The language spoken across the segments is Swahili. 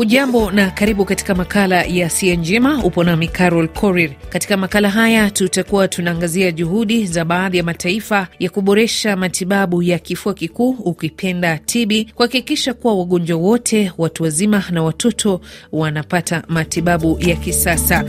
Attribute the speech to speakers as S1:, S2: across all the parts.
S1: Ujambo na karibu katika makala ya Sia Njema. Upo nami Carol Korir. Katika makala haya tutakuwa tunaangazia juhudi za baadhi ya mataifa ya kuboresha matibabu ya kifua kikuu, ukipenda TB, kuhakikisha kuwa wagonjwa wote, watu wazima na watoto, wanapata matibabu ya kisasa.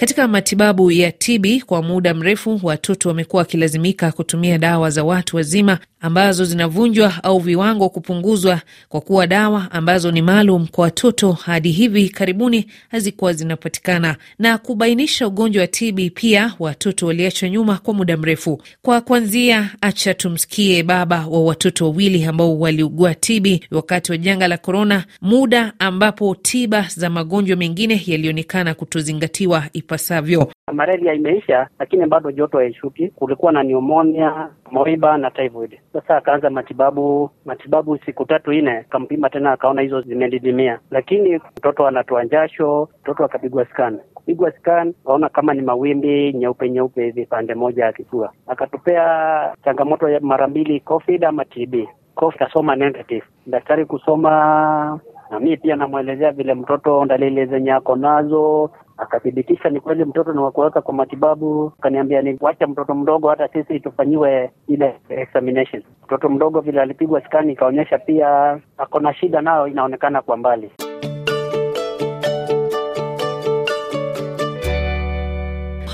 S1: Katika matibabu ya TB kwa muda mrefu, watoto wamekuwa wakilazimika kutumia dawa za watu wazima ambazo zinavunjwa au viwango kupunguzwa, kwa kuwa dawa ambazo ni maalum kwa watoto hadi hivi karibuni hazikuwa zinapatikana. Na kubainisha ugonjwa wa TB pia watoto waliachwa nyuma kwa muda mrefu. Kwa kwanzia, acha tumsikie baba wa watoto wawili ambao waliugua TB wakati wa janga la korona, muda ambapo tiba za magonjwa mengine yalionekana kutozingatiwa ipasavyo.
S2: Malaria imeisha, lakini bado joto haishuki. Kulikuwa na pneumonia, moiba na typhoid. Sasa akaanza matibabu, matibabu siku tatu nne, akampima tena, akaona hizo zimedidimia, lakini mtoto anatoa njasho, mtoto akapigwa scan kupigwa scan kaona kama ni mawimbi nyeupe nyeupe hivi pande moja ya kifua. Akatupea changamoto ya mara mbili, COVID ama TB. COVID kasoma negative, daktari kusoma na mimi pia namwelezea vile mtoto dalili zenye ako nazo, akathibitisha ni kweli mtoto ni wakuweka kwa matibabu. Akaniambia ni wacha mtoto mdogo, hata sisi tufanyiwe ile examination. Mtoto mdogo vile alipigwa skani ikaonyesha pia ako na shida, nayo inaonekana kwa mbali.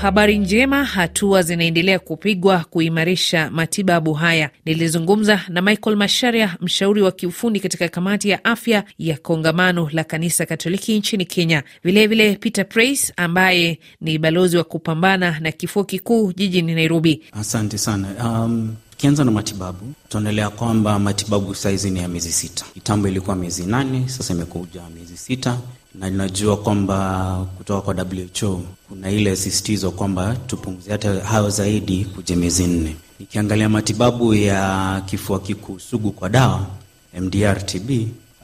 S1: Habari njema, hatua zinaendelea kupigwa kuimarisha matibabu haya. Nilizungumza na Michael Masharia, mshauri wa kiufundi katika kamati ya afya ya kongamano la kanisa Katoliki nchini Kenya, vilevile vile Peter Price ambaye ni balozi wa kupambana na kifua kikuu jijini Nairobi.
S3: Asante sana. Um, tukianza na matibabu, tunaendelea kwamba matibabu saizi ni ya miezi sita. Kitambo ilikuwa miezi nane, sasa imekuja miezi sita na ninajua kwamba kutoka kwa WHO kuna ile sisitizo kwamba tupunguze hata hayo zaidi kuja miezi nne. Nikiangalia matibabu ya kifua kikuu sugu kwa dawa MDR TB,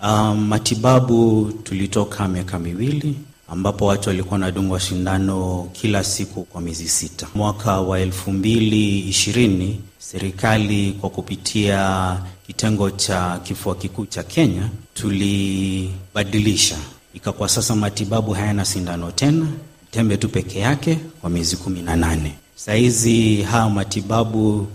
S3: um, matibabu tulitoka miaka miwili ambapo watu walikuwa wanadungwa shindano kila siku kwa miezi sita. Mwaka wa elfu mbili ishirini serikali kwa kupitia kitengo cha kifua kikuu cha Kenya tulibadilisha ikakuwa sasa matibabu hayana sindano tena, tembe tu peke yake kwa miezi kumi na nane. Sahizi haya matibabu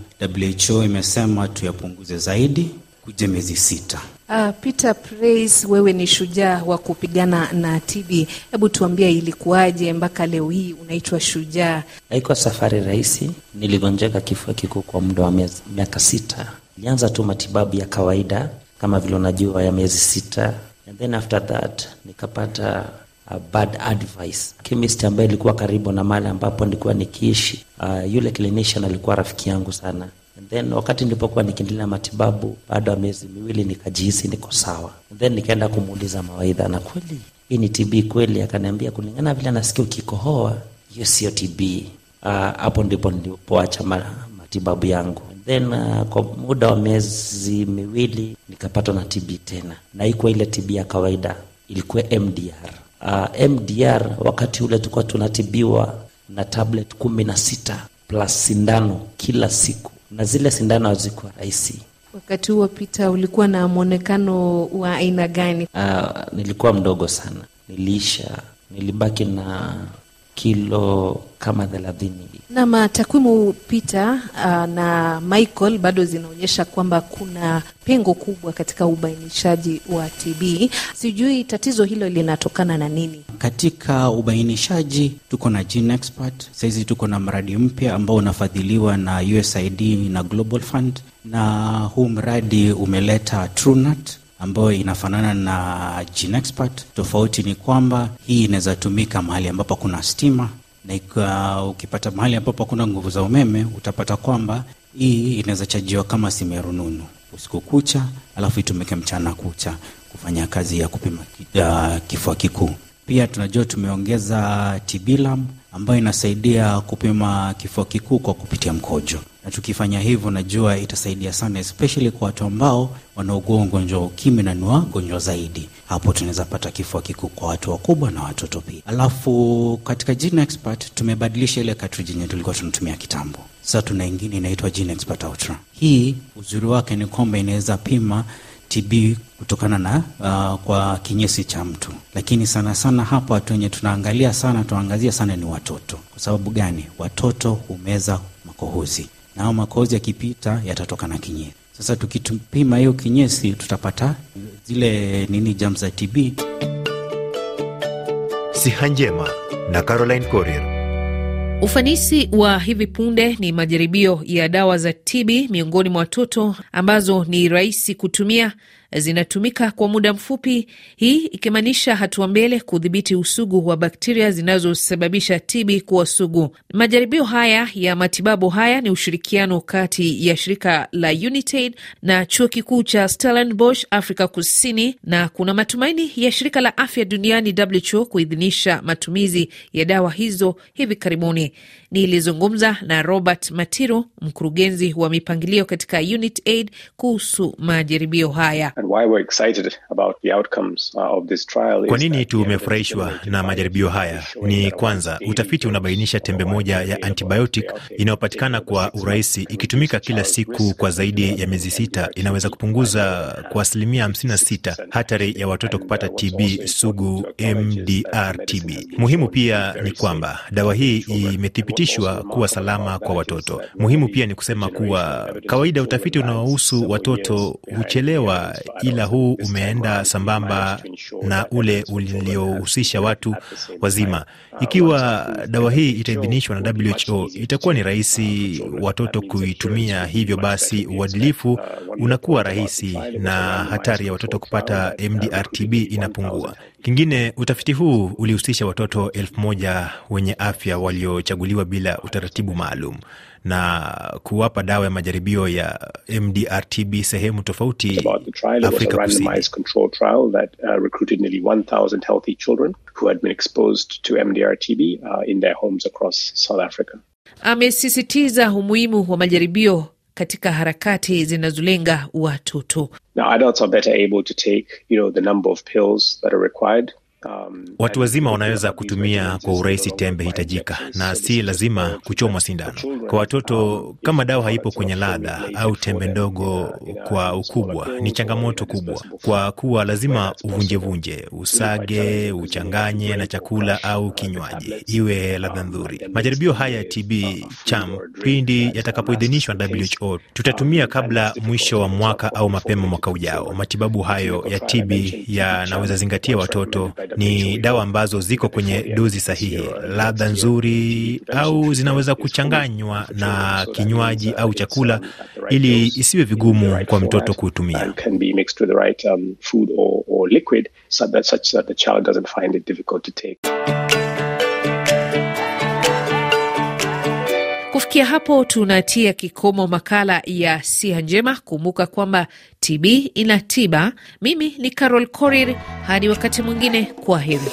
S3: WHO imesema tuyapunguze zaidi kuja miezi sita.
S4: Uh, Peter Praise, wewe ni shujaa wa kupigana na TB. Hebu tuambie ilikuwaje mpaka leo hii unaitwa shujaa?
S5: Haikuwa safari rahisi. Niligonjeka kifua kikuu kwa muda wa miaka sita. Nilianza tu matibabu ya kawaida kama vile unajua ya miezi sita and then after that nikapata a bad advice. Chemist ambaye ilikuwa karibu na mahali ambapo nilikuwa nikiishi, uh, yule clinician alikuwa rafiki yangu sana. Then wakati nilipokuwa nikiendelea matibabu, baada ya miezi miwili nikajihisi niko sawa. Then nikaenda kumuuliza mawaidha, na kweli hii ni TB kweli? Akaniambia kulingana vile nasikia ukikohoa, hiyo sio TB. Hapo uh, ndipo nilipoacha matibabu yangu then uh, kwa muda wa miezi miwili nikapatwa na TB tena, na ikuwa ile TB ya kawaida, ilikuwa MDR. Uh, MDR wakati ule tulikuwa tunatibiwa na tablet kumi na sita plus sindano kila siku, na zile sindano hazikuwa rahisi.
S4: Wakati huo Peter, ulikuwa na mwonekano wa aina gani?
S5: Uh, nilikuwa mdogo sana, niliisha, nilibaki na kilo kama thelathini.
S4: Nam, takwimu Peter uh, na Michael bado zinaonyesha kwamba kuna pengo kubwa katika ubainishaji wa TB. Sijui tatizo hilo linatokana na nini?
S3: Katika ubainishaji tuko na Gene Expert. Sahizi tuko na mradi mpya ambao unafadhiliwa na USAID na Global Fund, na huu mradi umeleta TrueNut ambayo inafanana na Gene Expert. Tofauti ni kwamba hii inaweza tumika mahali ambapo kuna stima na ukipata mahali ambapo kuna nguvu za umeme utapata kwamba hii inaweza chajiwa kama simu ya rununu usiku kucha, alafu itumike mchana kucha kufanya kazi ya kupima kifua kikuu. Pia tunajua tumeongeza TB ambayo inasaidia kupima kifua kikuu kwa kupitia mkojo, na tukifanya hivyo, najua itasaidia sana, especially kwa watu ambao wanaogua ugonjwa wa ukimwi na ni wagonjwa zaidi. Hapo tunaweza pata kifua kikuu kwa watu wakubwa na watoto pia. Alafu katika Gene Expert tumebadilisha ile cartridge tulikuwa tunatumia kitambo. Sasa tuna ingine inaitwa Gene Expert Ultra. Hii uzuri wake ni kwamba inaweza pima TB kutokana na uh, kwa kinyesi cha mtu, lakini sana sana hapa watu wenye tunaangalia sana tunaangazia sana ni watoto. Kwa sababu gani? Watoto humeza makohozi na hao makohozi yakipita yatatoka na kinyesi. Sasa tukipima hiyo kinyesi tutapata zile nini jam za TB.
S6: Siha Njema na Caroline Corrier.
S1: Ufanisi wa hivi punde ni majaribio ya dawa za TB miongoni mwa watoto ambazo ni rahisi kutumia, zinatumika kwa muda mfupi, hii ikimaanisha hatua mbele kudhibiti usugu wa bakteria zinazosababisha TB kuwa sugu. Majaribio haya ya matibabu haya ni ushirikiano kati ya shirika la Unitaid na chuo kikuu cha Stellenbosch, Afrika Kusini, na kuna matumaini ya shirika la afya duniani WHO kuidhinisha matumizi ya dawa hizo hivi karibuni. Nilizungumza na Robert Matiro, mkurugenzi wa mipangilio katika Unitaid kuhusu majaribio haya.
S6: Kwa nini tumefurahishwa na majaribio haya? Ni kwanza, utafiti unabainisha tembe moja ya antibiotic inayopatikana kwa urahisi ikitumika kila siku kwa zaidi ya miezi sita inaweza kupunguza kwa asilimia 56 hatari ya watoto kupata TB sugu, MDR TB. Muhimu pia ni kwamba dawa hii imethibitishwa kuwa salama kwa watoto. Muhimu pia ni kusema kuwa kawaida utafiti unaohusu watoto huchelewa ila huu umeenda sambamba na ule uliohusisha watu wazima. Ikiwa dawa hii itaidhinishwa na WHO, itakuwa ni rahisi watoto kuitumia. Hivyo basi, uadilifu unakuwa rahisi na hatari ya watoto kupata MDR-TB inapungua. Kingine, utafiti huu ulihusisha watoto elfu moja wenye afya waliochaguliwa bila utaratibu maalum na kuwapa dawa ya majaribio ya MDR-TB sehemu tofauti Afrika Kusini.
S1: Amesisitiza umuhimu wa majaribio katika harakati zinazolenga watoto.
S6: Um, watu wazima wanaweza kutumia kwa urahisi tembe hitajika na si lazima kuchomwa sindano. Kwa watoto, kama dawa haipo kwenye ladha au tembe ndogo kwa ukubwa, ni changamoto kubwa, kwa kuwa lazima uvunjevunje, usage, uchanganye na chakula au kinywaji iwe ladha nzuri. Majaribio haya ya TB cham pindi yatakapoidhinishwa na WHO tutatumia kabla mwisho wa mwaka au mapema mwaka ujao. Matibabu hayo ya TB yanaweza zingatia watoto ni dawa ambazo ziko kwenye dozi sahihi, ladha nzuri, au zinaweza kuchanganywa na kinywaji au chakula ili isiwe vigumu kwa mtoto kutumia.
S1: Kufikia hapo tunatia kikomo makala ya siha njema. Kumbuka kwamba TB ina tiba. Mimi ni Carol Korir, hadi wakati mwingine, kwa heri.